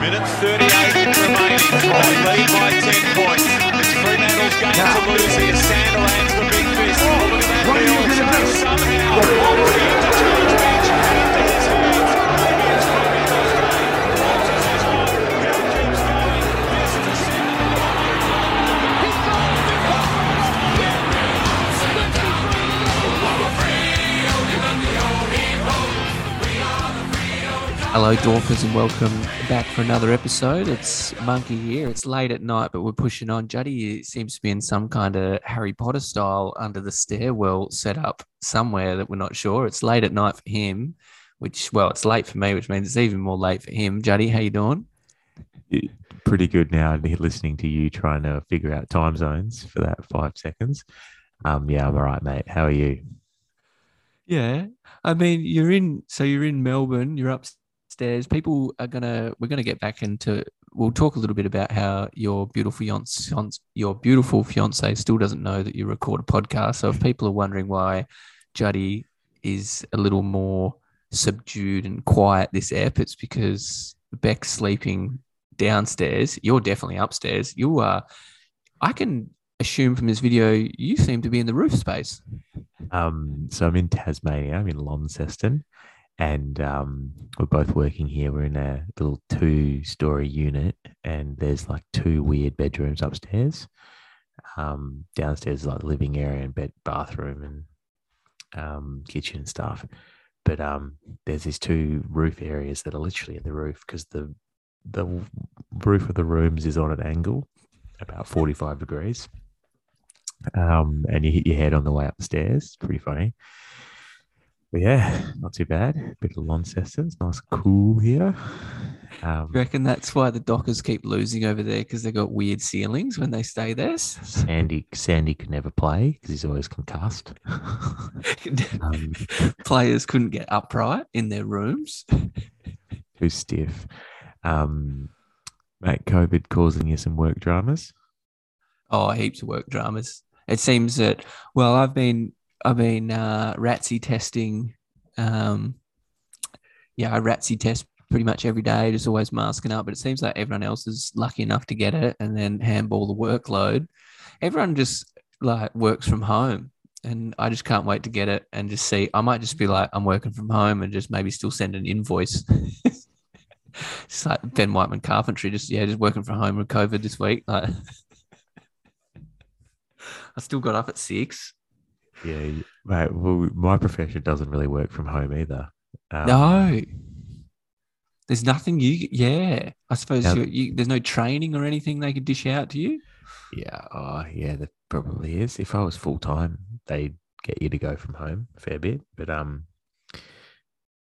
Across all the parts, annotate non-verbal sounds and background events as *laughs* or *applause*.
Minute 38 remaining. Lead by 10 points. It's Fremantle's game to lose here. Sandilands the big fist. Look at that field somehow. Hello, Dorkers, and welcome back for another episode. It's Monkey here. It's late at night, but we're pushing on. Juddy seems to be in some kind of Harry Potter style under the stairwell set up somewhere that we're not sure. It's late at night for him, which, well, it's late for me, which means it's even more late for him. Juddy, how you doing? pretty good now listening to you trying to figure out time zones for that five seconds. Um, yeah, I'm all right, mate. How are you? Yeah, I mean, you're in. So you're in Melbourne. You're upstairs. People are gonna. We're gonna get back into. We'll talk a little bit about how your beautiful fiance, your beautiful fiance, still doesn't know that you record a podcast. So if people are wondering why Juddy is a little more subdued and quiet this ep, it's because Beck's sleeping downstairs. You're definitely upstairs. You are. I can assume from this video you seem to be in the roof space. Um, so I'm in Tasmania. I'm in Launceston, and um, we're both working here. We're in a little two-story unit, and there's like two weird bedrooms upstairs. Um, downstairs is like living area and bed, bathroom, and um, kitchen and stuff. But um, there's these two roof areas that are literally in the roof because the the roof of the rooms is on an angle, about 45 degrees. Um, and you hit your head on the way up the stairs. Pretty funny. But yeah, not too bad. Bit of Launceston. It's nice cool here. Um, You reckon that's why the Dockers keep losing over there because they've got weird ceilings when they stay there? Sandy Sandy could never play because he's always concussed. *laughs* Um, Players couldn't get upright in their rooms. too stiff. Um, mate, COVID causing you some work dramas. Oh, heaps of work dramas. It seems that well, I've been I've been uh, ratsy testing. Um, yeah, I ratsy test pretty much every day, just always masking up. But it seems like everyone else is lucky enough to get it and then handball the workload. Everyone just like works from home. And I just can't wait to get it and just see. I might just be like, I'm working from home and just maybe still send an invoice. *laughs* it's like Ben Whiteman carpentry, just yeah, just working from home with COVID this week. Like, *laughs* I still got up at six. Yeah, mate. Well, my profession doesn't really work from home either. Um, no, there's nothing you. Yeah, I suppose Now- you, you, there's no training or anything they could dish out to you. Yeah, oh yeah, that probably is. If I was full time, they'd get you to go from home a fair bit. But um,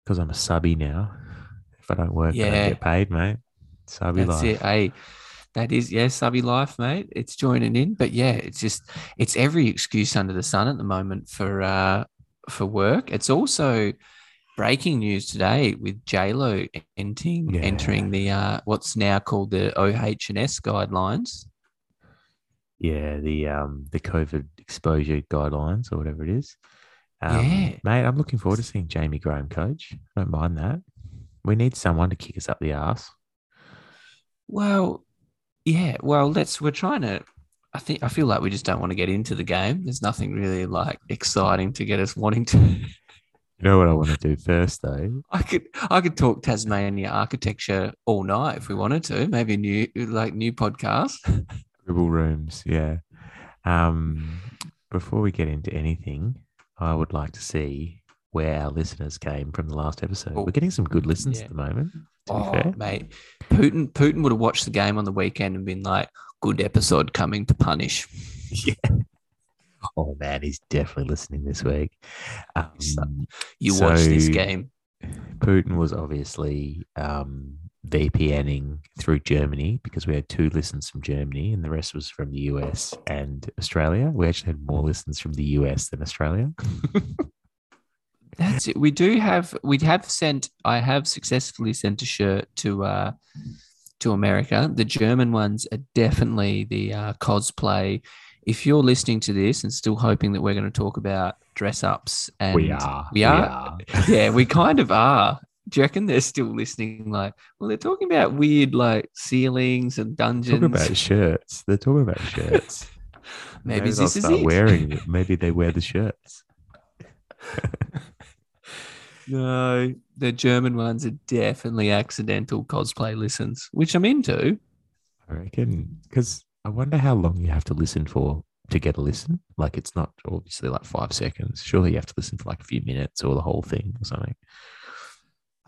because I'm a subby now, if I don't work, I don't get paid, mate. Subby That's life. it. Hey, that is yeah, subby life, mate. It's joining in, but yeah, it's just it's every excuse under the sun at the moment for uh for work. It's also breaking news today with J Lo entering Yeah. entering the uh what's now called the OH&S guidelines. Yeah, the um the COVID exposure guidelines or whatever it is. Um, Yeah. mate, I'm looking forward to seeing Jaymie Graham coach. I don't mind that. We need someone to kick us up the ass. Well, yeah. Well, let's. We're trying to. I think I feel like we just don't want to get into the game. There's nothing really like exciting to get us wanting to. You know what I want to do first, though? I could I could talk Tasmania architecture all night if we wanted to. Maybe a new like new podcast. *laughs* Dribble rooms, yeah. Um, before we get into anything, I would like to see where our listeners came from the last episode. Oh. We're getting some good listens Yeah. at the moment. Oh, fair, mate, Putin Putin would have watched the game on the weekend and been like, "Good episode coming to punish." *laughs* Yeah. Oh man, he's definitely listening this week. Um, So, You watch this game. Putin was obviously um, VPNing through Germany because we had two listens from Germany and the rest was from the US and Australia. We actually had more listens from the US than Australia. *laughs* That's it. We do have we have sent I have successfully sent a shirt to uh to America. The German ones are definitely the uh, cosplay. If you're listening to this and still hoping that we're going to talk about dress ups and we are. we are. *laughs* yeah, we kind of are. Do you reckon they're still listening? Like, well, they're talking about weird like ceilings and dungeons. Talking about shirts. They're talking about *laughs* shirts. Maybe they'll this is it. wearing it. Maybe they wear the shirts. *laughs* No, the German ones are definitely accidental cosplay listens, which I'm into. I reckon because I wonder how long you have to listen for to get a listen. Like it's not obviously like five seconds. Surely you have to listen for like a few minutes or the whole thing or something.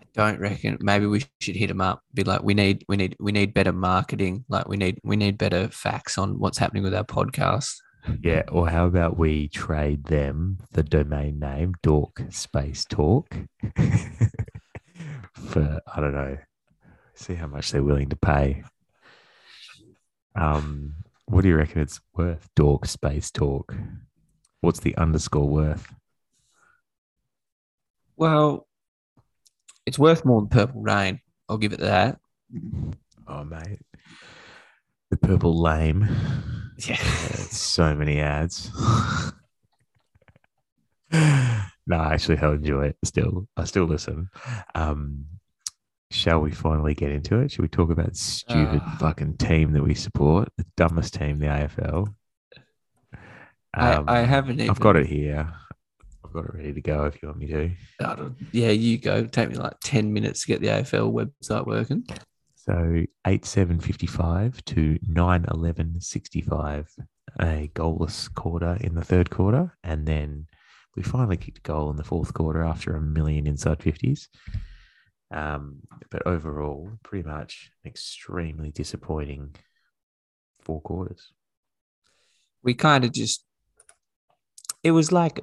I don't reckon. Maybe we should hit them up. Be like, we need, we need, we need better marketing. Like, we need, we need better facts on what's happening with our podcast. Yeah. Or how about we trade them the domain name Dork Space Talk *laughs* for I don't know. See how much they're willing to pay. Um, what do you reckon it's worth? Dork Space Talk. What's the underscore worth? Well, it's worth more than Purple Rain. I'll give it that. Oh mate, the purple lame. Yeah. *laughs* So many ads. *laughs* no, I actually I enjoy it. Still, I still listen. Um, shall we finally get into it? Should we talk about stupid Ah. fucking team that we support, the dumbest team the AFL? Um, I, I haven't even. I've got it here. I've got it ready to go if you want me to. Yeah, you go. Take me like 10 minutes to get the AFL website working. So eight seven fifty five to nine eleven sixty five, a goalless quarter in the third quarter, and then we finally kicked a goal in the fourth quarter after a million inside fifties. Um, but overall, pretty much an extremely disappointing four quarters. we kind of just it was like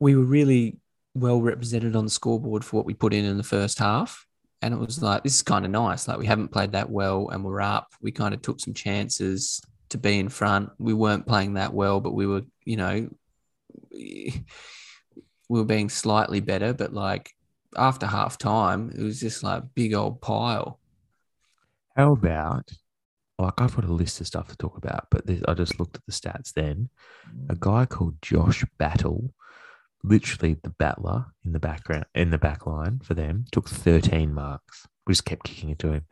we were really well represented on the scoreboard for what we put in in the first half and it was like this is kind of nice like we haven't played that well and we're up. We kind of took some chances to be in front. We weren't playing that well but we were you know *laughs* we were being slightly better. But like after half time it was just like big old pile. How about like I've got a list of stuff to talk about, but I just looked at the stats then. A guy called Josh Battle, literally the battler in the background in the back line for them, took 13 marks. We just kept kicking it to him.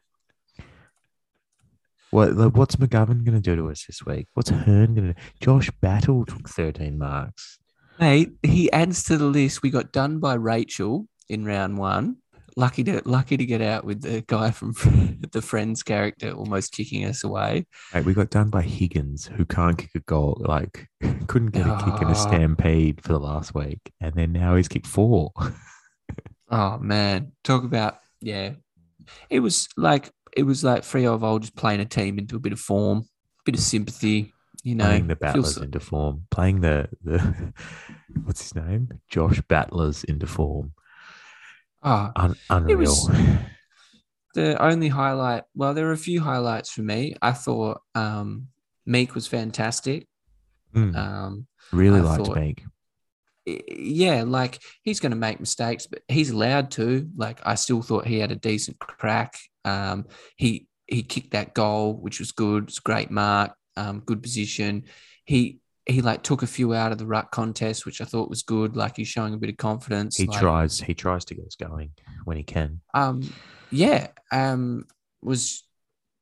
What like, what's McGovern going to do to us this week? What's Hearn to do? Josh Battle took 13 marks. Mate, he adds to the list. We got done by Rachel in round one. Lucky to lucky to get out with the guy from *laughs* the Friends character almost kicking us away. We got done by Higgins, who can't kick a goal, like *laughs* couldn't get a kick in Ah. a stampede for the last week, and then now he's kicked four. *laughs* Oh man, talk about yeah. It was like it was like Freo of old just playing a team into a bit of form, a bit of sympathy. You know, playing the feels- battlers into form, playing the the what's his name, Josh Battlers into form. Ah, Un- unreal. was- *sighs* the only highlight. Well, there were a few highlights for me. I thought um, Meek was fantastic. Mm, Um, really I liked thought- Meek. yeah, like he's going to make mistakes, but he's allowed to. Like I still thought he had a decent crack. Um, he he kicked that goal, which was good. It's a great mark, um, good position. He he like took a few out of the ruck contest, which I thought was good. Like he's showing a bit of confidence. He like, tries. He tries to get us going when he can. um, yeah, um, was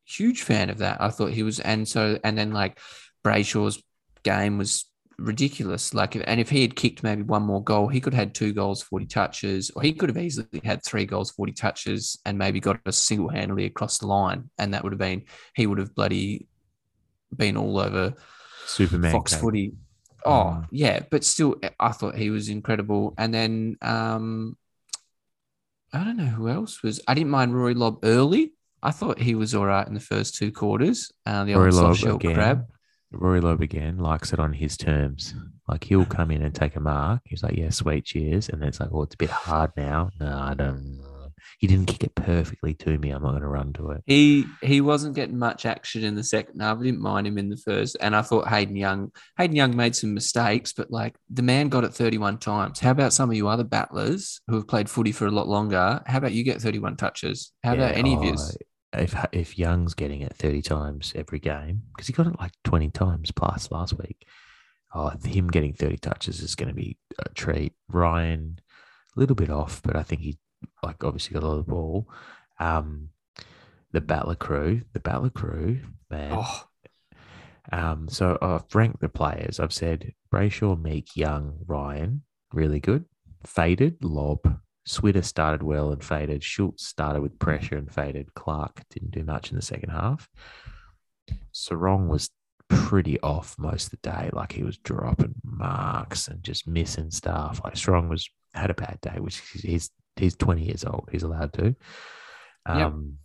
huge fan of that. I thought he was, and so and then like Brayshaw's game was ridiculous. Like, if, and if he had kicked maybe one more goal, he could have had two goals, forty touches, or he could have easily had three goals, forty touches, and maybe got a single handedly across the line, and that would have been he would have bloody been all over Superman. Fox cake. footy. Oh Mm. yeah, but still, I thought he was incredible. And then um, I don't know who else was. I didn't mind Rory Lobb early. I thought he was all right in the first two quarters. Uh, the Rory old soft shell again. crab. Rory Lobb again likes it on his terms. Like he'll come in and take a mark. He's like, "Yeah, sweet, cheers," and then it's like, "Oh, it's a bit hard now." No, I don't. He didn't kick it perfectly to me. I'm not going to run to it. He he wasn't getting much action in the second half. I didn't mind him in the first, and I thought Hayden Young Hayden Young made some mistakes, but like the man got it 31 times. How about some of you other battlers who have played footy for a lot longer? How about you get 31 touches? How about Yeah, any of oh, you? If if Young's getting it 30 times every game, because he got it like 20 times plus last week, oh, him getting 30 touches is going to be a treat. Ryan, a little bit off, but I think he like obviously got a lot of the ball. Um, the Battler crew, the Battler crew, man. Oh, Um, so I've ranked the players. I've said Brayshaw, Meek, Young, Ryan, really good. Faded, Lobb. Switter started well and faded. Schultz started with pressure and faded. Clark didn't do much in the second half. Serong was pretty off most of the day. Like he was dropping marks and just missing stuff. Like Serong was had a bad day, which he's he's 20 years old. He's allowed to. Um,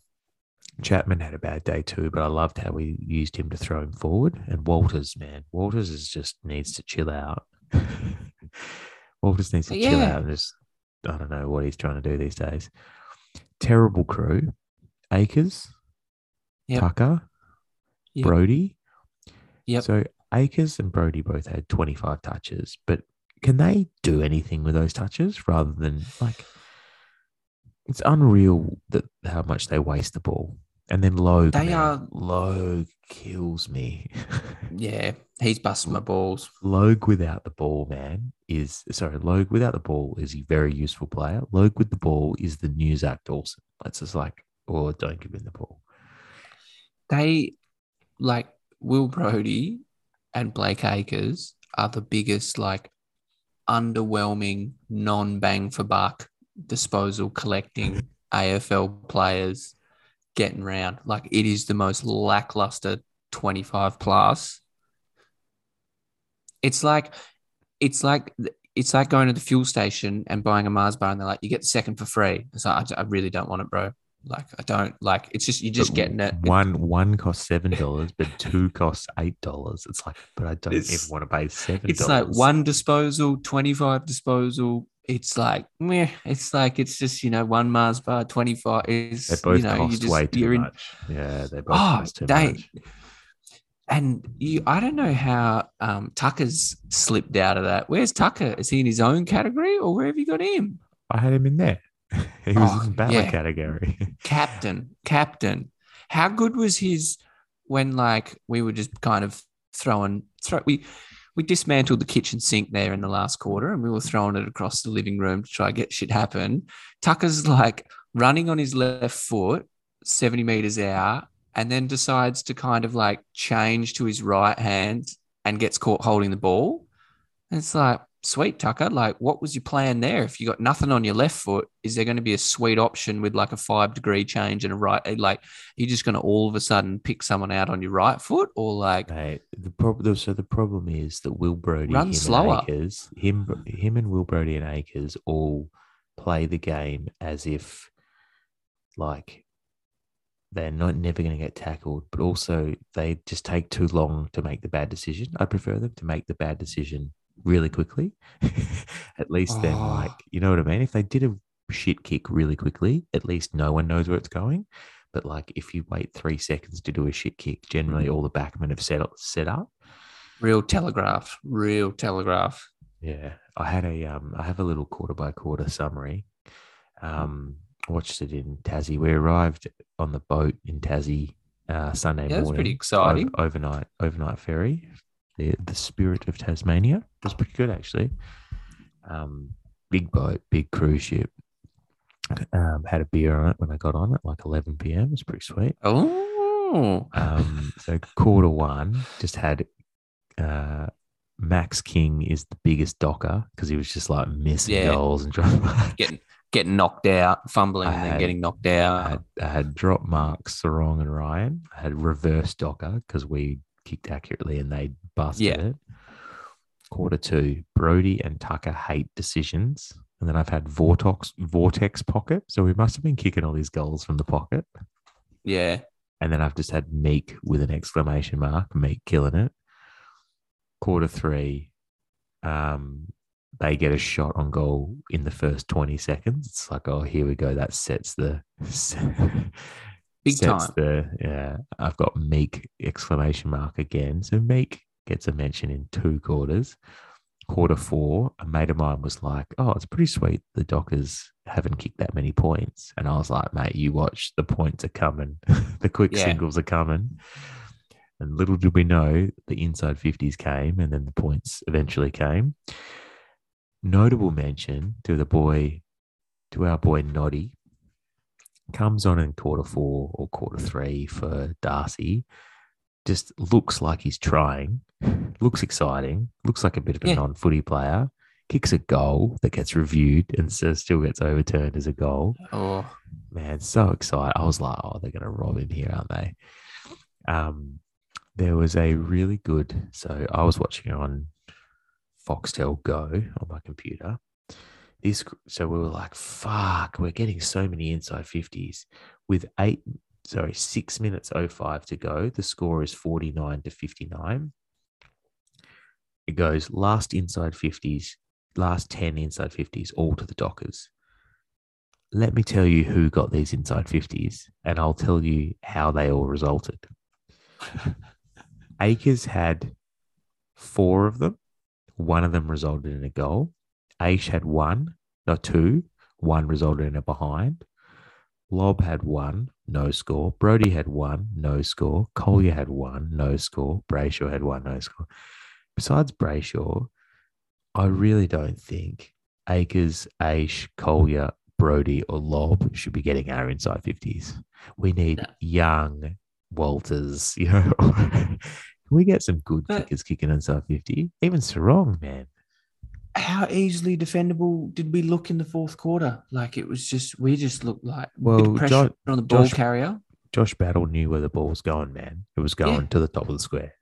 Chapman had a bad day too, but I loved how we used him to throw him forward. And Walters, man, Walters is just needs to chill out. *laughs* Walters needs to chill Yeah. out and just I don't know what he's trying to do these days. Terrible crew. Acres, Yep. Tucker, Yep. Brodie. Yep. So Acres and Brodie both had 25 touches, but can they do anything with those touches rather than like it's unreal that how much they waste the ball. And then Logue, They man, are- Logue kills me. *laughs* yeah, he's busting my balls. Logue without the ball, man, is sorry. Logue without the ball is a very useful player. Logue with the ball is the new Zach Dawson. It's just like, oh, don't give him the ball. They like Will Brodie and Blake Acres are the biggest like underwhelming non bang for buck disposal collecting AFL players getting round. Like it is the most lackluster 25 plus. It's like it's like it's like going to the fuel station and buying a Mars bar and they're like, you get the second for free. It's like, I, I really don't want it, bro. Like I don't like it's just you're just But getting it. One one costs seven dollars, but two costs eight dollars. It's like, but I don't It's- even want to pay seven. It's like one disposal, 25 disposal. It's like, meh. It's like, it's just, you know, one Mars bar, 25 is, They both you know, you cost just, way too you're in, much. Yeah, they both Oh, cost too they- much. and you, I don't know how um, Tucker's slipped out of that. Where's Tucker? Is he in his own category or where have you got him? I had him in there. *laughs* he was Oh, in the battler yeah. category. *laughs* Captain, captain. How good was his when like we were just kind of throwing throw we we dismantled the kitchen sink there in the last quarter and we were throwing it across the living room to try to get shit happen. Tucker's like running on his left foot, 70 meters out, and then decides to kind of like change to his right hand and gets caught holding the ball. And it's like, sweet Tucker, like what was your plan there? If you got nothing on your left foot, is there going to be a sweet option with like a five degree change and a right? Eh, like you're just going to all of a sudden pick someone out on your right foot, or like Mate, the problem. So the problem is that Will Brodie, Run slower. and Acres, him, him and Will Brodie and Acres all play the game as if, like, they're not never going to get tackled, but also they just take too long to make the bad decision. I prefer them to make the bad decision really quickly. *laughs* at least then, Oh. like, you know what I mean? If they did a shit kick really quickly, at least no one knows where it's going. But like, if you wait three seconds to do a shit kick, Mm. generally all the backmen have set up, set up. real telegraph, real telegraph. Yeah, I had a um, I have a little quarter by quarter summary. Um, watched it in Tassie. We arrived on the boat in Tassie uh, Sunday Yeah, that's morning. pretty ov- exciting. overnight, overnight ferry. The the Spirit of Tasmania It was pretty good actually. Um, big boat, big cruise ship. Um, had a beer on it when I got on at like 11 p.m. It was pretty sweet. Oh, Um, so quarter one just had uh, Max King is the biggest docker because he was just like missing Yeah. goals and *laughs* getting getting knocked out, fumbling, I and then getting knocked I out. had, I had drop marks, Serong and Ryan. I had reverse docker because we kicked accurately and they busted Yeah. Quarter two, Brodie and Tucker hate decisions. And then I've had Vortex Vortex pocket. So we must have been kicking all these goals from the pocket. Yeah, And then I've just had Meek with an exclamation mark, Meek killing it. Quarter three, um, they get a shot on goal in the first 20 seconds. It's like, oh, here we go. That sets the Big sets time. The, yeah, I've got Meek exclamation mark again. So Meek gets a mention in two quarters. Quarter four, a mate of mine was like, "Oh, it's pretty sweet. The Dockers haven't kicked that many points," and I was like, "Mate, you watch. The points are coming. *laughs* the quick Yeah. singles are coming." And little did we know, the inside fifties came, and then the points eventually came. Notable mention to the boy to our boy Noddy. Comes on in quarter four or quarter three for Darcy. Just looks like he's trying. Looks exciting. Looks like a bit of a Yeah. non-footy player. Kicks a goal that gets reviewed and *laughs* so still gets overturned as a goal. Oh, Man, so excited. I was like, oh, they're going to rob him here, aren't they? Um, there was a really good. So I was watching on Foxtel Go on my computer. This, so we were like, fuck, we're getting so many inside 50s with eight, sorry, six minutes 05 to go. The score is 49 to 59. It goes last inside 50s, last 10 inside 50s, all to the Dockers let me tell you who got these inside 50s, and I'll tell you how they all resulted. *laughs* Acres had four of them. One of them resulted in a goal. Aish had one, no, two. One resulted in a behind. Lobb had one, no score. Brodie had one, no score. Collier had one, no score. Brayshaw had one, no score. Besides Brayshaw, I really don't think Acres, Aish, Collier, Brodie, or Lobb should be getting our inside 50s. We need No. young Walters, *laughs* you know. Can we get some good But- kickers kicking inside 50? Even Serong, man. How easily defendable did we look in the fourth quarter? Like it was just we just looked like Well, pressure Jo- on the ball Josh- carrier. Josh Battle knew where the ball was going, man. It was going Yeah. to the top of the square.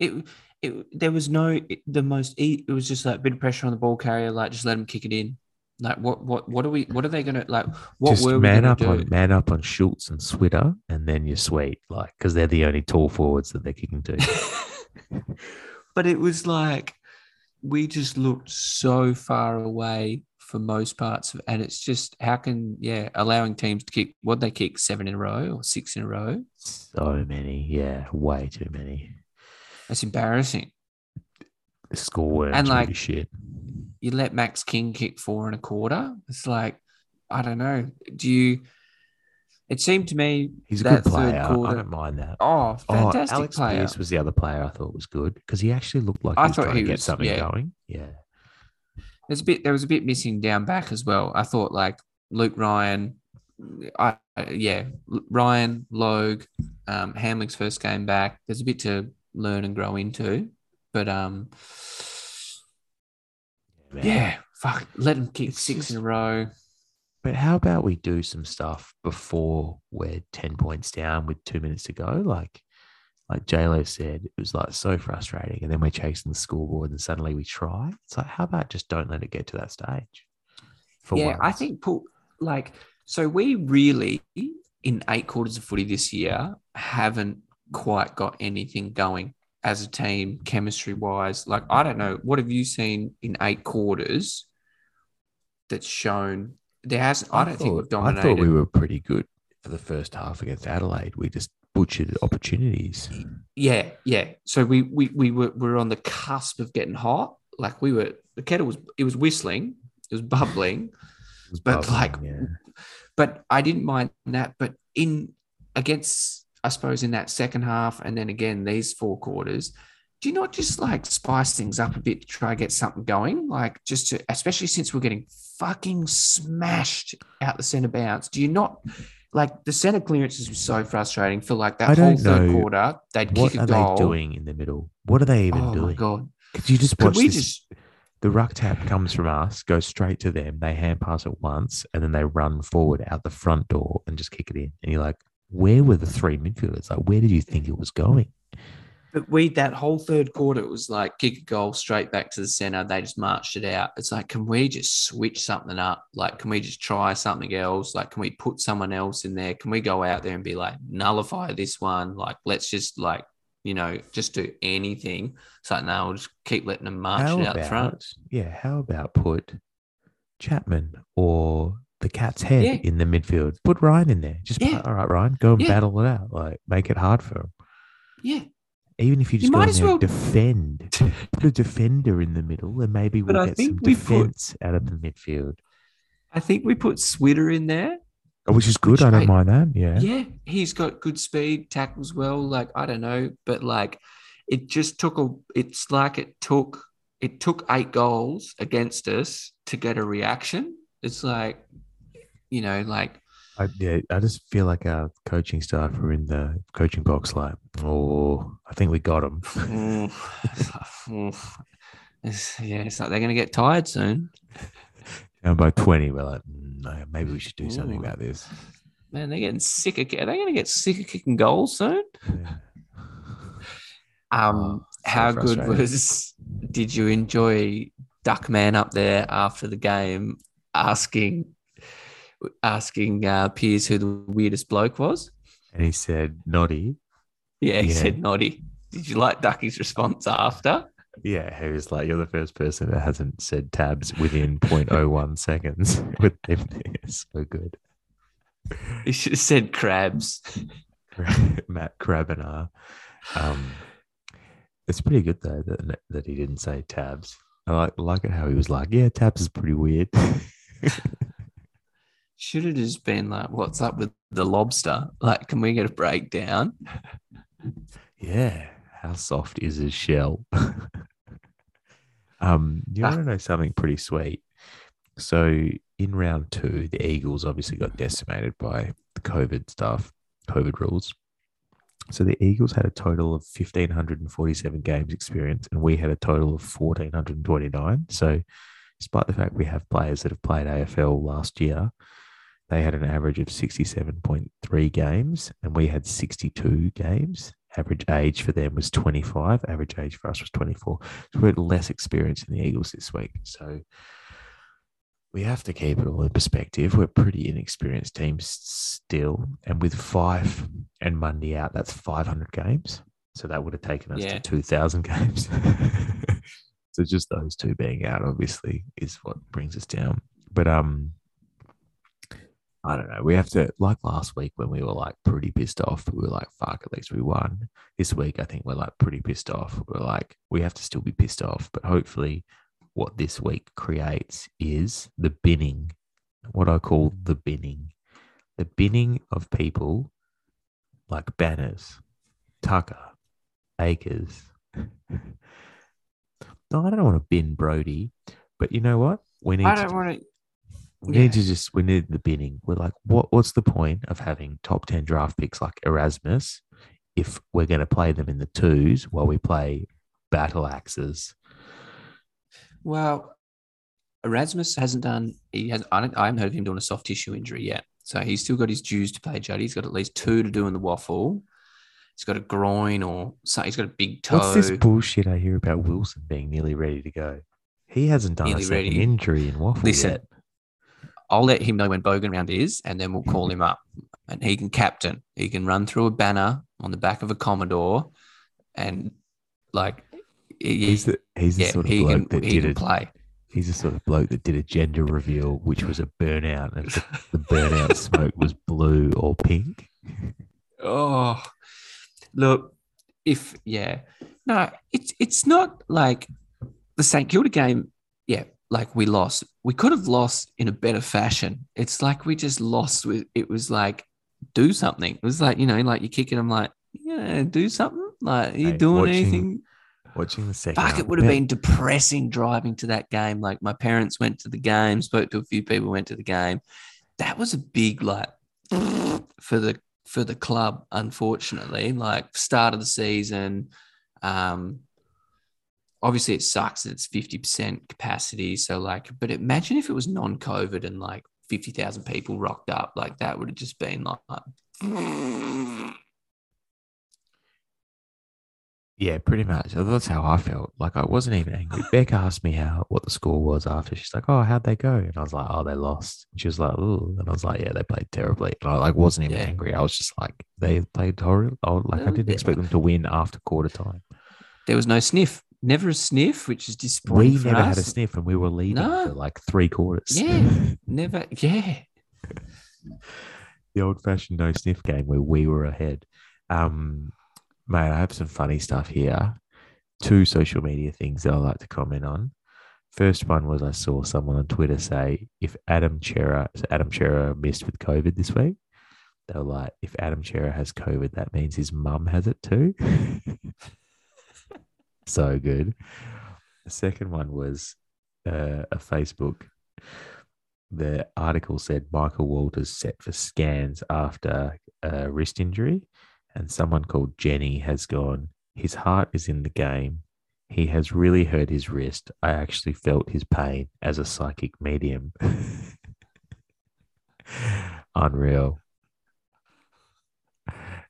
It it there was no it, the most it was just like a bit of pressure on the ball carrier. Like just let them kick it in. Like what what what are we what are they gonna like? What Just were man gonna up do? on man up on Schultz and Switter, and then you're sweet, like because they're the only tall forwards that they're kicking to. *laughs* but it was like we just looked so far away for most parts of and it's just how can yeah allowing teams to kick what they kick seven in a row or six in a row so many, yeah, way too many. that's embarrassing The score And, like, shit. you let max king kick four and a quarter it's like i don't know do you it seemed to me He's a good third player. I don't mind that. oh Oh, fantastic Alex player Pearce was the other player I thought was good because he actually looked like he I was thought trying he to get was- something yeah. going. Yeah. There's a bit. There was a bit missing down back as well. I thought like Luke Ryan, I yeah, Ryan Logue, um, Hamling's first game back. There's a bit to learn and grow into, but um, man. yeah, fuck, let him kick It's six just- in a row. But how about we do some stuff before we're 10 points down with two minutes to go? Like, like JLo said, it was like so frustrating. And then we're chasing the scoreboard and suddenly we try. It's like, how about just don't let it get to that stage? For yeah, I think put like so we really in eight quarters of footy this year haven't quite got anything going as a team chemistry wise. Like I don't know, what have you seen in eight quarters that's shown there has I, don't think we've I thought we were pretty good for the first half against Adelaide. We just butchered opportunities. yeah, yeah. So we we we were we were on the cusp of getting hot. Like we were the kettle was it was whistling, it was bubbling. *laughs* It was But, bubbling, like, yeah. but I didn't mind that. But in against, I suppose, in that second half, and then again these four quarters, do you not just like spice things up a bit to try and get something going? Like just to, especially since we're getting fucking smashed out the center bounce. Do you not? Like the center clearances were so frustrating. for like that I whole third know quarter, they'd what kick a goal. What are they doing in the middle? What are they even oh doing? god! Could you just Could watch we this? just? the ruck tap comes from us, goes straight to them. They hand pass it once, and then they run forward out the front door and just kick it in. And you're like, where were the three midfielders? Like, where did you think it was going? But we that whole third quarter it was like kick a goal straight back to the center. They just marched it out. It's like, can we just switch something up? Like, can we just try something else? Like, can we put someone else in there? Can we go out there and be like, nullify this one? Like, let's just like, you know, just do anything. It's like, now we'll just keep letting them march how it out about, the front. yeah, how about put Chapman or the cat's head Yeah. in the midfield? Put Ryan in there. Just Yeah. all right, Ryan, go and Yeah. battle it out. Like, make it hard for him. Yeah. Even if you You just go might as well- defend, put a defender in the middle, and maybe we'll I get some we put- defense out of the midfield, I think we put Switter in there. Oh, which is good. Which I don't mind that. Yeah. Yeah, he's got good speed, tackles well. Like I don't know, but like it just took a. It's like it took it took eight goals against us to get a reaction. It's like, you know, like I, yeah, I just feel like our coaching staff are in the coaching box, like, oh, I think we got them. It's- yeah, it's like they're going to get tired soon. And by 20, we're like, "Mm, no, maybe we should do something Ooh. about this. Man, they're getting sick of. Are they going to get sick of kicking goals soon? Yeah. Um, Oh, so how good was? Did you enjoy Duckman up there after the game asking, asking uh, Pearce who the weirdest bloke was? And he said, Noddy. Yeah, he Yeah. said Noddy. Did you like Ducky's response after? Yeah, he was like, you're the first person that hasn't said tabs within 0.01 *laughs* seconds. *laughs* With it's so good. He should have said crabs. *laughs* Matt Crabinar. Um, it's pretty good though that that he didn't say tabs. I like like it how he was like, yeah, tabs is pretty weird. Should have just been like, "What's up with the lobster? Like, can we get a breakdown?" *laughs* yeah, how soft is his shell? *laughs* um, you Ah. want to know something pretty sweet? So in round two, the Eagles obviously got decimated by the COVID stuff, COVID rules. So the Eagles had a total of 1,547 games experience, and we had a total of 1,429. So, despite the fact we have players that have played AFL last year, they had an average of 67.3 games, and we had 62 games. Average age for them was 25. Average age for us was 24. So, we had less experience in the Eagles this week. So, we have to keep it all in perspective. We're pretty inexperienced teams still. And with Fyfe and Mundy out, that's 500 games. So that would have taken us Yeah. to 2,000 *laughs* games. so just those two being out, obviously, is what brings us down. But um, I don't know. We have to, like last week when we were like pretty pissed off, we were like, fuck, at least we won. This week, I think we're like pretty pissed off. We're like, we have to still be pissed off, but hopefully what this week creates is the binning, what I call the binning, the binning of people like Banners, Tucker, Acres. *laughs* no, I don't want to bin Brodie, but you know what? We need I don't do- want to. We yeah. need to just we need the binning. We're like, what what's the point of having top ten draft picks like Erasmus if we're going to play them in the twos while we play battle axes? Well, Erasmus hasn't done. He has. I, I haven't heard of him doing a soft tissue injury yet. So he's still got his dues to pay. Juddy. He's got at least two to do in the waffle. He's got a groin or something. He's got a big toe. What's this bullshit I hear about Wilson being nearly ready to go? He hasn't done Nearly a second ready. injury in waffle Listen, yet. I'll let him know when Bogan round is, and then we'll call him up, and he can captain. He can run through a banner on the back of a Commodore, and like he- He's the he's the yeah, sort of he bloke can that he did can a play. he's the sort of bloke that did a gender reveal, which was a burnout, and the, *laughs* the burnout smoke was blue or pink. Oh, look, if yeah, no, it's it's not like the St Kilda game. Like we lost. We could have lost in a better fashion. It's like we just lost with. It was like do something. It was like you know, like you're kicking. I'm like, yeah, do something. Like are you Hey, doing watching anything? Watching the second, Fuck, it would have been depressing driving to that game. Like my parents went to the game, spoke to a few people, went to the game. That was a big like *sniffs* for the for the club, unfortunately. Like start of the season. Um obviously it sucks that it's 50% capacity. So like, but imagine if it was non-COVID and like 50,000 people rocked up, like that would have just been like Yeah, pretty much. That's how I felt. Like I wasn't even angry. *laughs* Beck asked me how what the score was after. She's like, "Oh, how'd they go?" And I was like, "Oh, they lost." And she was like, "Oh," and I was like, "Yeah, they played terribly." And I like wasn't even Yeah. angry. I was just like, they played horrible. Like I didn't expect them to win after quarter time. there was no sniff. Never a sniff, which is We disappointing. for never had a sniff, and we were leading No. for like three quarters. Yeah. *laughs* Never, yeah. the old fashioned no sniff game where we were ahead. Um, mate, I have some funny stuff here. Two social media things that I like to comment on. First one was I saw someone on Twitter say if Adam Cerra, so Adam Cerra missed with COVID this week. They were like, if Adam Cerra has COVID, that means his mum has it too. *laughs* so good. The second one was uh, a Facebook the article said Michael Walters set for scans after a wrist injury, and someone called Jenny has gone. His heart is in the game. He has really hurt his wrist. I actually felt his pain as a psychic medium. *laughs* Unreal.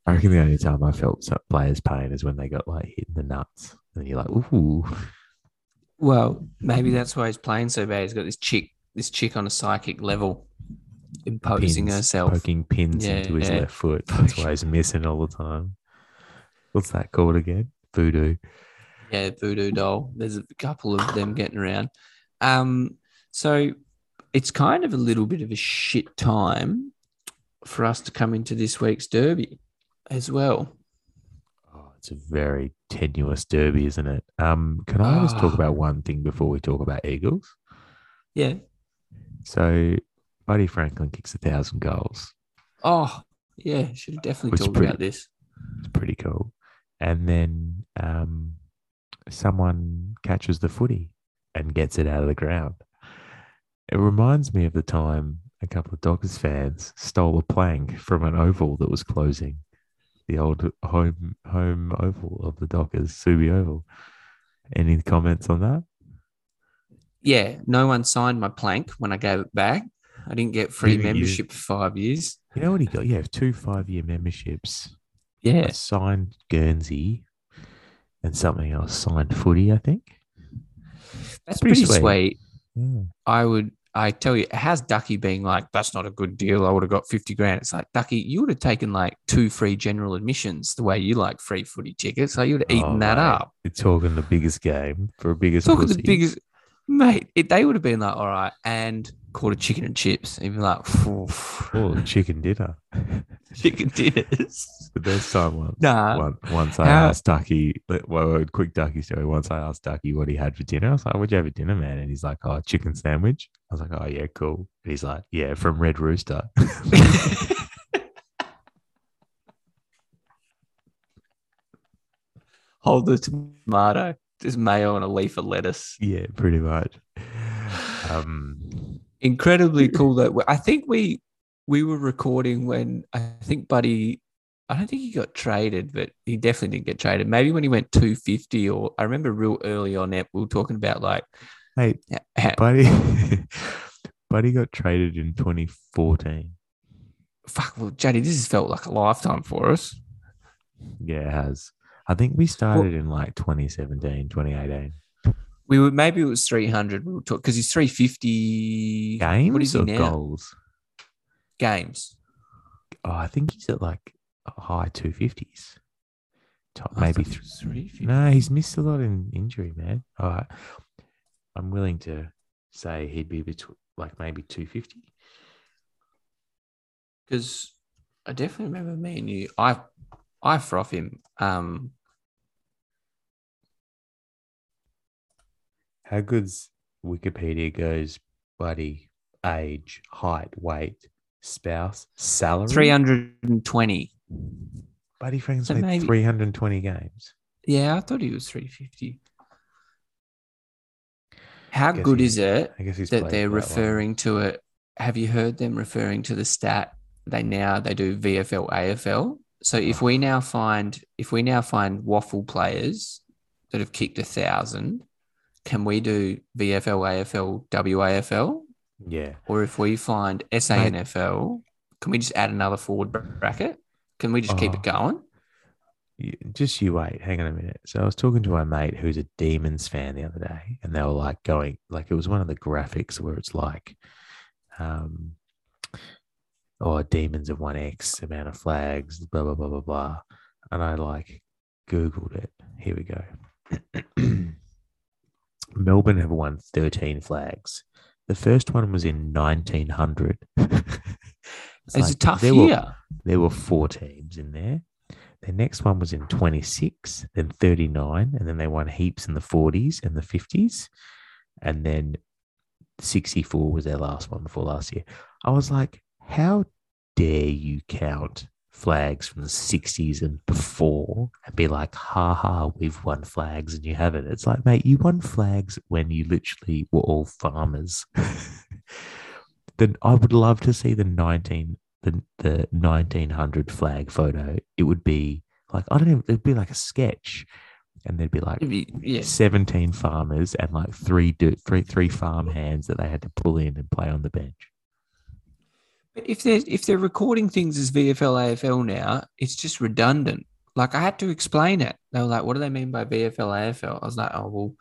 I reckon the only time I felt players' pain is when they got like hit in the nuts, and you're like, "Ooh, Well, maybe that's why he's playing so bad. He's got this chick, this chick on a psychic level, imposing pins, herself. poking pins Yeah, into his yeah. left foot. *laughs* That's why he's missing all the time. What's that called again? Voodoo. Yeah, voodoo doll. There's a couple of them getting around. Um, so it's kind of a little bit of a shit time for us to come into this week's derby as well. Oh, it's a very tenuous derby, isn't it? Um, can I just talk Ah. about one thing before we talk about Eagles? Yeah. So, Buddy Franklin kicks a thousand goals. Oh, yeah. Should have definitely talked pretty- about this. It's pretty cool. And then um, someone catches the footy and gets it out of the ground. It reminds me of the time a couple of Dockers fans stole a plank from an oval that was closing, the old home home oval of the Dockers, Subi Oval. Any comments on that? Yeah. No one signed my plank when I gave it back. I didn't get free Didn't you? membership for five years. You know what he got? Yeah, two five year memberships. Yeah. A signed Guernsey and something else signed footy, I think. That's pretty pretty, sweet. sweet. Yeah. I would, I tell you, how's Ducky being like, that's not a good deal. I would have got 50 grand. It's like, Ducky, you would have taken like two free general admissions the way you like free footy tickets. So you would have eaten Oh, that mate, up. You're talking the biggest game for a biggest Talking pussy. the biggest, mate, it, they would have been like, all right, and quarter chicken and chips. Even like, Oh, chicken dinner. *laughs* chicken dinners. the best time once. Nah. Once, once I How- asked Ducky, well, well, quick Ducky story. Once I asked Ducky what he had for dinner, I was like, "What'd you have for dinner, man?" And he's like, "Oh, chicken sandwich." I was like, "Oh yeah, cool." And he's like, "Yeah, from Red Rooster." *laughs* *laughs* Hold the tomato, just mayo and a leaf of lettuce. yeah, pretty much. *sighs* Um, incredibly cool that I think we we were recording when I think Buddy I don't think he got traded, but he definitely didn't get traded. Maybe when he went 250 or I remember real early on that we were talking about like hey, *laughs* ha- Buddy, *laughs* *laughs* Buddy got traded in 2014. fuck well Jaddy, this has felt like a lifetime for us. Yeah, it has. I think we started in like 2017, 2018. We were maybe it was 300 we were talking because he's 350 Games What is he or now? goals? games. Oh, I think he's at like high 250s. Top, I maybe thought th- 350. No, he's missed a lot in injury, man. All right. I'm willing to say he'd be between like maybe 250. because I definitely remember me and you. I I froth him. Um, How good's Wikipedia goes, buddy, age, height, weight, spouse, salary? three hundred and twenty. Buddy Frank's So played maybe- 320 games. Yeah, I thought he was three fifty. How good is it I guess he's that they're referring to it? Have you heard them referring to the stat? They now they do VFL AFL. So if oh. we now find if we now find waffle players that have kicked a thousand, can we do VFL AFL WAFL? Yeah. Or if we find SANFL, can we just add another forward bracket? Can we just keep Oh. it going? You- Just you wait. Hang on a minute. So I was talking to my mate who's a Demons fan the other day, and they were like going like it was one of the graphics where it's like, um, oh, Demons have won X amount of flags, blah blah blah blah blah, and I like googled it. Here we go. *clears throat* Melbourne have won thirteen flags. The first one was in 1900. *laughs* It's It's a tough there were- year. there were four teams in there. The next one was in 26, then 39, and then they won heaps in the 40s and the 50s. And then 64 was their last one before last year. I was like, how dare you count flags from the 60s and before and be like, ha ha, we've won flags and you haven't? It's like, mate, you won flags when you literally were all farmers. *laughs* then I would love to see the nineteen the the nineteen hundred flag photo. It would be like I don't know. It'd be like a sketch, and there'd be like be- yes. seventeen farmers and like three do, three three farm hands that they had to pull in and play on the bench. If they're if they're recording things as VFL AFL now, it's just redundant. Like I had to explain it. They were like, "What do they mean by VFL AFL?" I was like, "Oh well,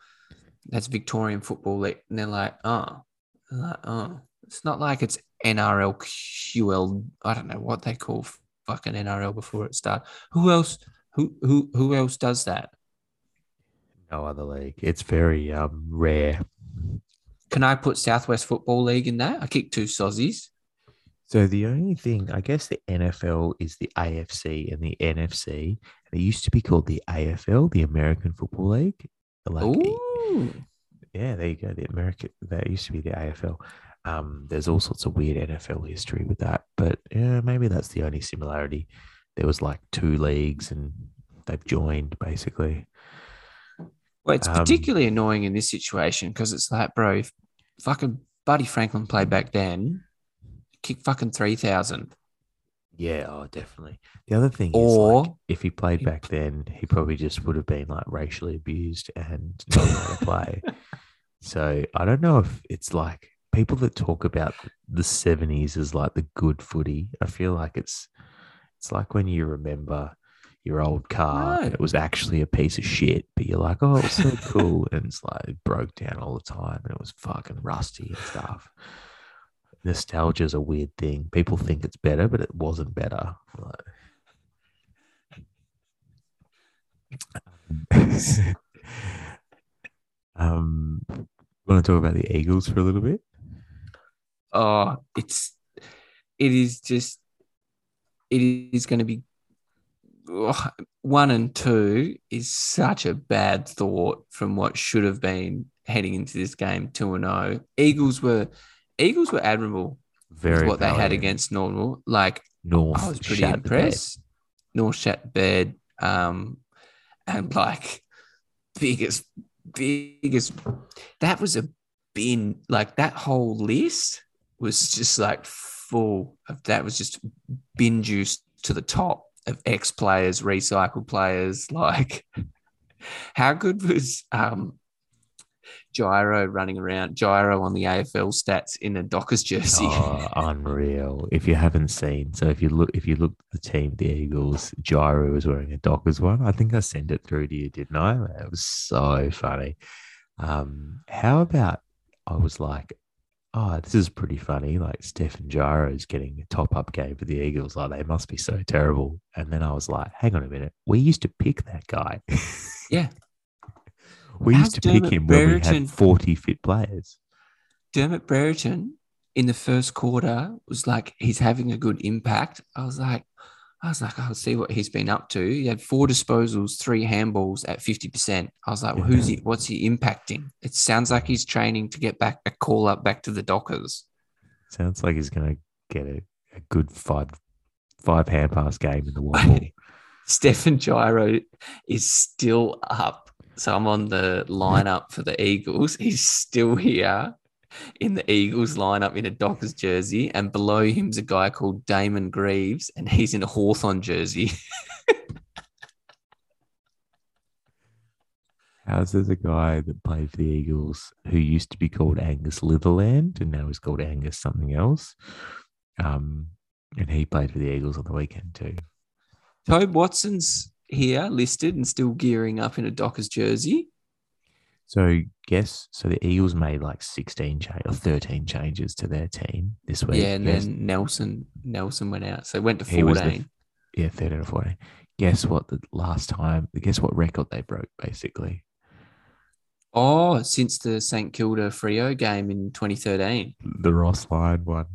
that's Victorian Football League." And they're like, "Oh, They're like, oh, it's not like it's NRL QL. I don't know what they call fucking NRL before it starts. Who else? Who who who else does that? No other league. It's very um rare. Can I put Southwest Football League in that? I kicked two sozzies. So the only thing, I guess, the NFL is the AFC and the NFC. And it used to be called the AFL, the American Football League. Like, Ooh. yeah, there you go. The American that used to be the AFL. Um, there's all sorts of weird NFL history with that, but yeah, maybe that's the only similarity. There was like two leagues, and they've joined basically. Well, it's Um, particularly annoying in this situation because it's like, bro, if fucking Buddy Franklin played back then, kick fucking 3,000. Yeah, oh, definitely. The other thing is, Or- like, if he played back then, he probably just would have been like racially abused and not allowed to play. *laughs* So I don't know if it's like people that talk about the seventies as like the good footy. I feel like it's it's like when you remember your old car and it was actually a piece of shit, but you're like, oh, it was so *laughs* cool, and it's like it broke down all the time and it was fucking rusty and stuff. Nostalgia is a weird thing. People think it's better, but it wasn't better. Like- *laughs* um, want to talk about the Eagles for a little bit? Oh, it's, it is just, it is going to be, ugh, one and two is such a bad thought from what should have been heading into this game, 2 and 0. Eagles were, Eagles were admirable with Very what they had against Normal. Like, North. I was pretty impressed. North shat bed, um, and like biggest, biggest. That was a bin. Like that whole list was just like full of. That was just bin juice to the top of ex players, recycled players. *laughs* Like, how good was um Giro running around? Giro on the AFL stats in a Dockers jersey. Oh, unreal! If you haven't seen, so if you look, if you look at the team, the Eagles, Giro was wearing a Dockers one. I think I sent it through to you, didn't I? It was so funny. Um, how about I was like, oh, this is pretty funny. Like Stephen Giro's getting a top up game for the Eagles. Like they must be so terrible. And then I was like, hang on a minute, we used to pick that guy. Yeah. *laughs* we How's used to pick him when we had forty fit players. Dermott Brereton in the first quarter was like he's having a good impact. I was like, I was like, I'll see what he's been up to. He had four disposals, three handballs at fifty percent. I was like, well, who's he? What's he impacting? It sounds like he's training to get back a call up back to the Dockers. Sounds like he's going to get a, a good five five hand pass game in the *laughs* wobble. Stefan Giro is still up. So I'm on the lineup for the Eagles. *laughs* He's still here in the Eagles lineup in a Dockers jersey. And below him's a guy called Damon Greaves, and he's in a Hawthorn jersey. *laughs* How's there's a guy that played for the Eagles who used to be called Angus Litherland and now is called Angus something else. Um, and he played for the Eagles on the weekend too. Tobe Watson's here listed and still gearing up in a Dockers jersey. So guess so the Eagles made like 16 change or 13 changes to their team this week. yeah, and Guess- then Nelson Nelson went out. So went to He was the 14. yeah, 13 or 14. Guess what the last time guess what record they broke basically? oh, since the St Kilda Freo game in 2013. The Ross Lyon one.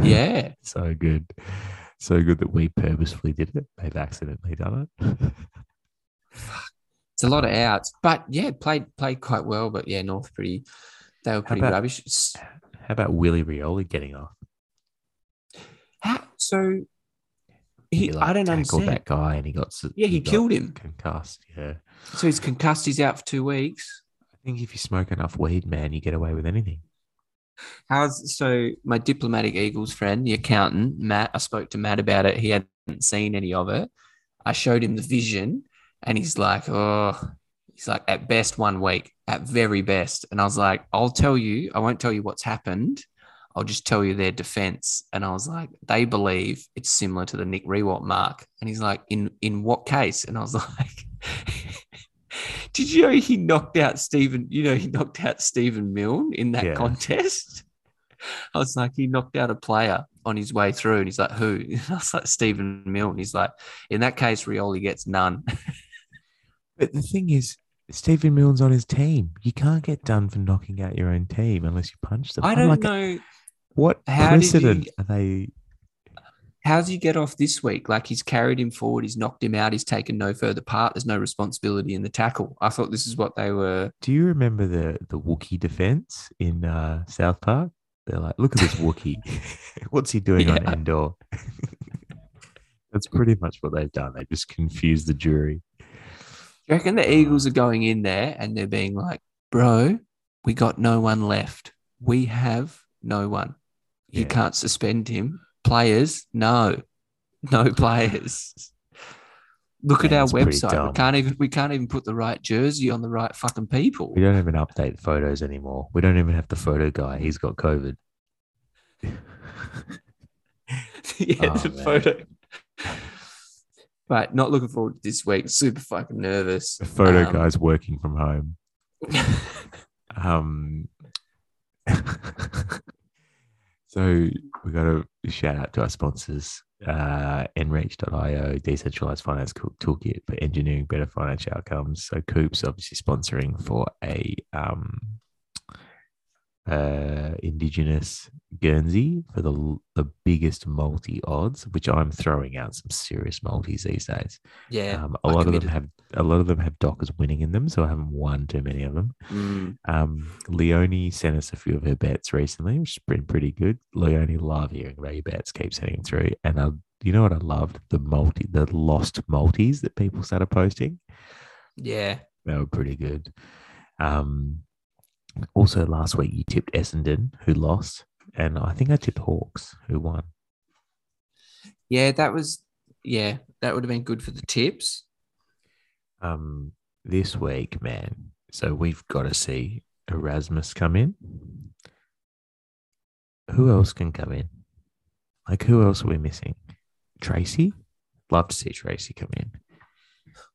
Yeah. *laughs* so good. So good that we purposefully did it. They've accidentally done it. *laughs* It's a lot of outs, but yeah, played played quite well. But yeah, North pretty, they were pretty about- rubbish. How about Willie Rioli getting off? How, so he, He, like, I don't understand. that guy and he got Yeah, he got killed him. concussed. Yeah, So he's concussed. He's out for two weeks. I think if you smoke enough weed, man, you get away with anything. How's so my diplomatic Eagles friend, the accountant, Matt, I spoke to Matt about it. He hadn't seen any of it. I showed him the vision and he's like, oh, he's like, at best one week, at very best. And I was like, I'll tell you, I won't tell you what's happened. I'll just tell you their defense. And I was like, they believe it's similar to the Nick Riewoldt mark. And he's like, in in what case? And I was *laughs* like, Did you know he knocked out Stephen? You know, he knocked out Stephen Milne in that Yeah. contest. I was like, he knocked out a player on his way through, and he's like, who? And *laughs* I was like, Stephen Milne. He's like, in that case, Rioli gets none. *laughs* But the thing is, Stephen Milne's on his team. You can't get done for knocking out your own team unless you punch them. I don't like, know. What How you- precedent are they? How's he get off this week? Like he's carried him forward, he's knocked him out, he's taken no further part. There's no responsibility in the tackle. I thought this is what they were. Do you remember the the Wookiee defense in uh, South Park? They're like, look at this Wookie. *laughs* What's he doing on Yeah. Endor? *laughs* That's pretty much what they've done. They just confused the jury. Do you reckon the Eagles are going in there and they're being like, bro, we got no one left. We have no one. You Yeah. can't suspend him. Players, no, no *laughs* players. Look at our website. We can't even we can't even put the right jersey on the right fucking people. We don't even update photos anymore. We don't even have the photo guy. He's got COVID. *laughs* yeah, Oh, the man. photo. But not looking forward to this week. Super fucking nervous. The photo Um, guy's working from home. *laughs* Um, so we got to shout out to our sponsors, uh, Enreach.io, decentralized finance toolkit for engineering better financial outcomes. So Coops obviously sponsoring for a um, uh, indigenous Guernsey for the the biggest multi odds, which I'm throwing out some serious multis these days. yeah. Um, a I lot of them have a lot of them have Dockers winning in them, so I haven't won too many of them. Mm, Um, Leonie sent us a few of her bets recently, which has been pretty good. Leonie love hearing about your bets, keep sending through. And I, you know what I loved? The multi, the lost multis that people started posting. yeah. They were pretty good. Um, also last week you tipped Essendon, who lost, and I think I tipped Hawks, who won. Yeah, that was yeah, that would have been good for the tips. Um, this week, man. So we've got to see Erasmus come in. Who else can come in? Like, who else are we missing? Tracy? Love to see Tracy come in.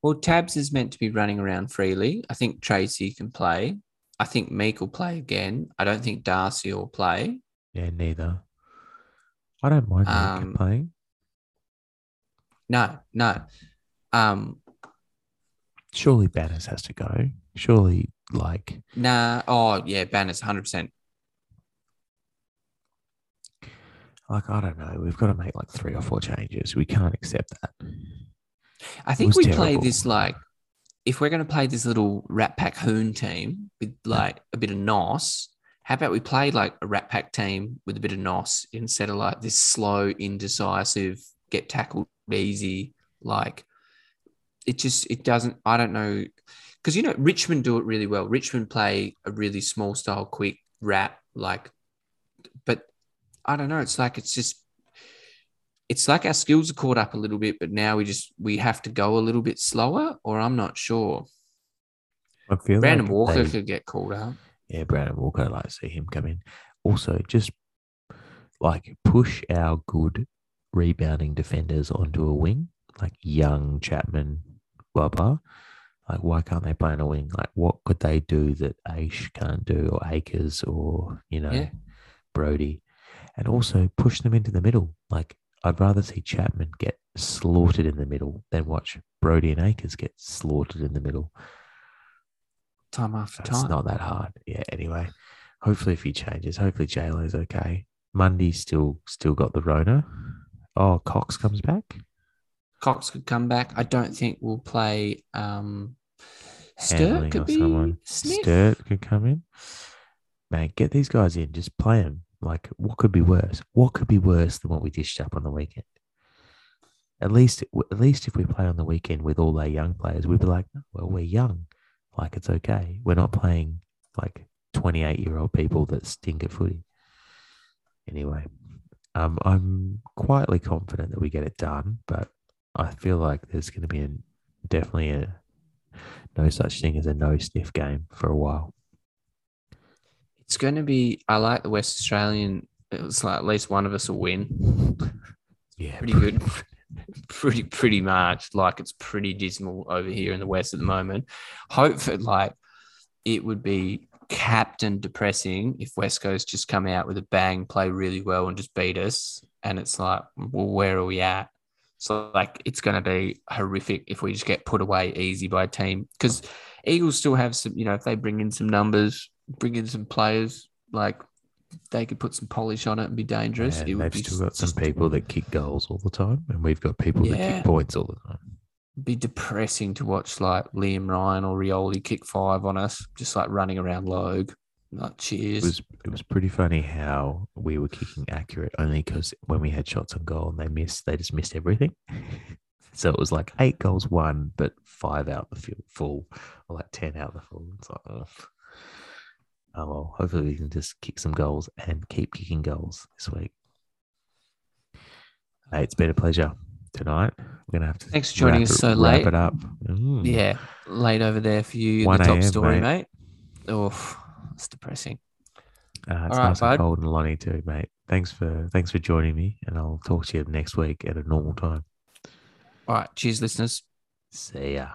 Well, Tabs is meant to be running around freely. I think Tracy can play. I think Meek will play again. I don't think Darcy will play. Yeah, neither. I don't mind Um, playing. No, no. Um, Surely Banners has to go. Surely, like, nah. Oh, yeah, Banners, hundred percent. like I don't know. We've got to make like three or four changes. We can't accept that. I think we play this like if we're going to play this little Rat Pack Hoon team with like a bit of nos. How about we play like a Rat Pack team with a bit of nos instead of like this slow, indecisive, get tackled easy. Like it just it doesn't. I don't know because you know Richmond do it really well. Richmond play a really small style, quick rap like, but I don't know. It's like it's just it's like our skills are caught up a little bit, but now we just we have to go a little bit slower, or I'm not sure. I feel Brandon like Walker they- could get called out. Yeah, Brandon Walker, I'd like to see him come in. Also, just like push our good rebounding defenders onto a wing, like young Chapman, blah blah. Like, why can't they play on a wing? Like, what could they do that Aish can't do, or Acres, or you know, Yeah. Brodie? And also push them into the middle. Like, I'd rather see Chapman get slaughtered in the middle than watch Brodie and Acres get slaughtered in the middle. Time after It's time. not that hard. Yeah. Anyway, hopefully a few changes. Hopefully JLo's okay. Mundy's still still got the Rona. Oh, Cox comes back. Cox could come back. I don't think we'll play. Um, Sturt could be someone. Smith. Sturt could come in. Man, get these guys in. Just play them. Like, what could be worse? What could be worse than what we dished up on the weekend? At least, at least if we play on the weekend with all our young players, we'd be like, "Oh, well, we're young. Like, it's okay. We're not playing like 28 year old people that stink at footy. Anyway, um, I'm quietly confident that we get it done, but I feel like there's going to be a, definitely a no such thing as a no sniff game for a while. It's going to be. I like the West Australian. It was like at least one of us will win. Yeah, Pretty good. *laughs* pretty pretty much like it's pretty dismal over here in the west at the moment. Hopefully, like it would be captain depressing if West Coast just come out with a bang, play really well, and just beat us. And it's like, well, where are we at? So like it's going to be horrific if we just get put away easy by a team because Eagles still have some, you know, if they bring in some numbers, bring in some players, like they could put some polish on it and be dangerous. And it would they've be still got some people that kick goals all the time, and we've got people that kick points all the time. be depressing to watch like Liam Ryan or Rioli kick five on us, just like running around Logue. Like It cheers. was it was pretty funny how we were kicking accurate only because when we had shots on goal and they missed, they just missed everything. *laughs* so it was like eight goals won, but five out the field full, or like ten out the full. It's like, oh. Oh well, hopefully we can just kick some goals and keep kicking goals this week. Hey, it's been a pleasure tonight. We're gonna have to Thanks for joining us it- so wrap late. it up. Mm. yeah, late over there for you in 1 the top story, mate. mate. Oh, it's depressing. Uh, it's All right, nice bud. and cold and Lonnie too, mate. Thanks for thanks for joining me, and I'll talk to you next week at a normal time. All right, cheers, listeners. See ya.